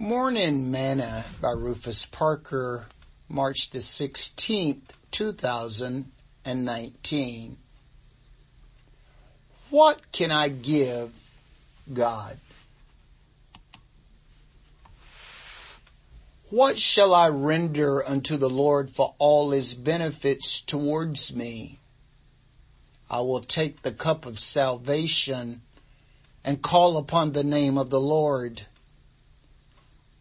Morning Manna by Rufus Parker, March the 16th, 2019. What can I give God? What shall I render unto the Lord for all his benefits towards me? I will take the cup of salvation and call upon the name of the Lord.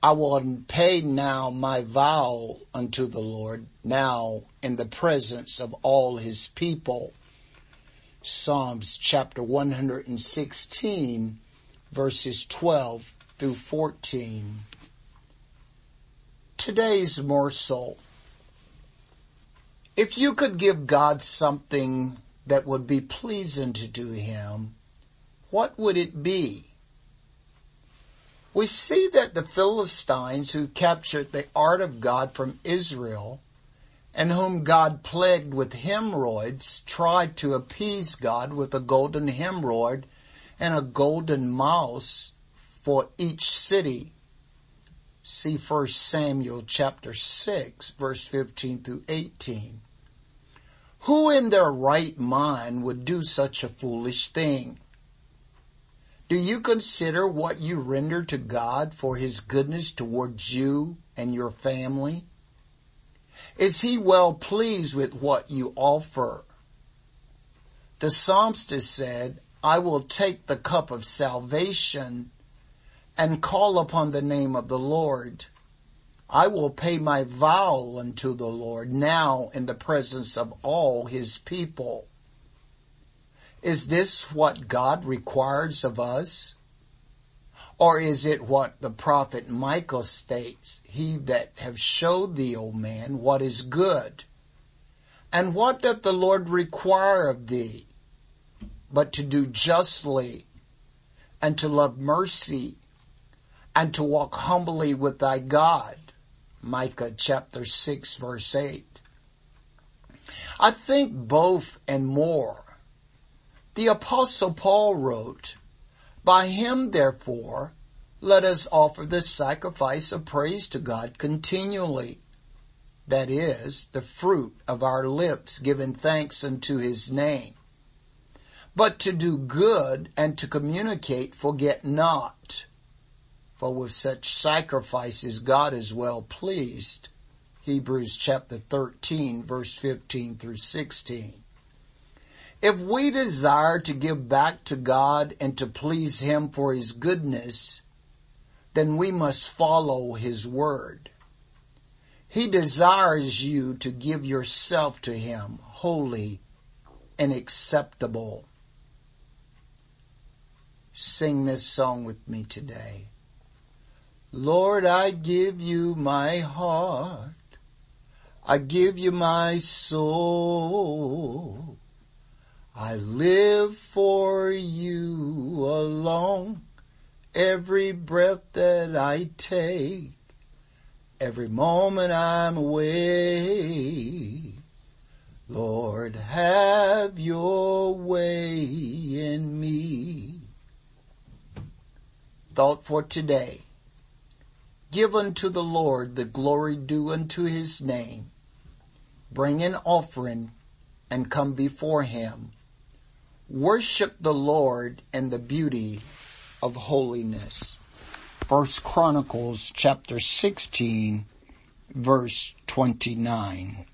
I will pay now my vow unto the Lord, now in the presence of all his people. Psalms chapter 116 verses 12 through 14. Today's morsel. If you could give God something that would be pleasing to him, what would it be? We see that the Philistines who captured the ark of God from Israel and whom God plagued with hemorrhoids tried to appease God with a golden hemorrhoid and a golden mouse for each city. See 1 Samuel chapter 6 verse 15 through 18. Who in their right mind would do such a foolish thing? Do you consider what you render to God for His goodness towards you and your family? Is He well pleased with what you offer? The psalmist said, I will take the cup of salvation and call upon the name of the Lord. I will pay my vow unto the Lord now in the presence of all his people. Is this what God requires of us? Or is it what the prophet Micah states, he that have showed thee, O man, what is good? And what doth the Lord require of thee? But to do justly and to love mercy and to walk humbly with thy God. Micah chapter 6 verse 8. I think both and more the apostle Paul wrote, By him therefore let us offer the sacrifice of praise to God continually. That is, the fruit of our lips giving thanks unto his name. But to do good and to communicate forget not. For with such sacrifices God is well pleased. Hebrews chapter 13 verse 15 through 16. If we desire to give back to God and to please Him for His goodness, then we must follow His word. He desires you to give yourself to Him holy and acceptable. Sing this song with me today. Lord, I give you my heart. I give you my soul. I live for you alone. Every breath that I take, every moment I'm away. Lord, have your way in me. Thought for today. Give unto the Lord the glory due unto his name. Bring an offering and come before him Worship the Lord in the beauty of holiness. First Chronicles chapter 16 verse 29.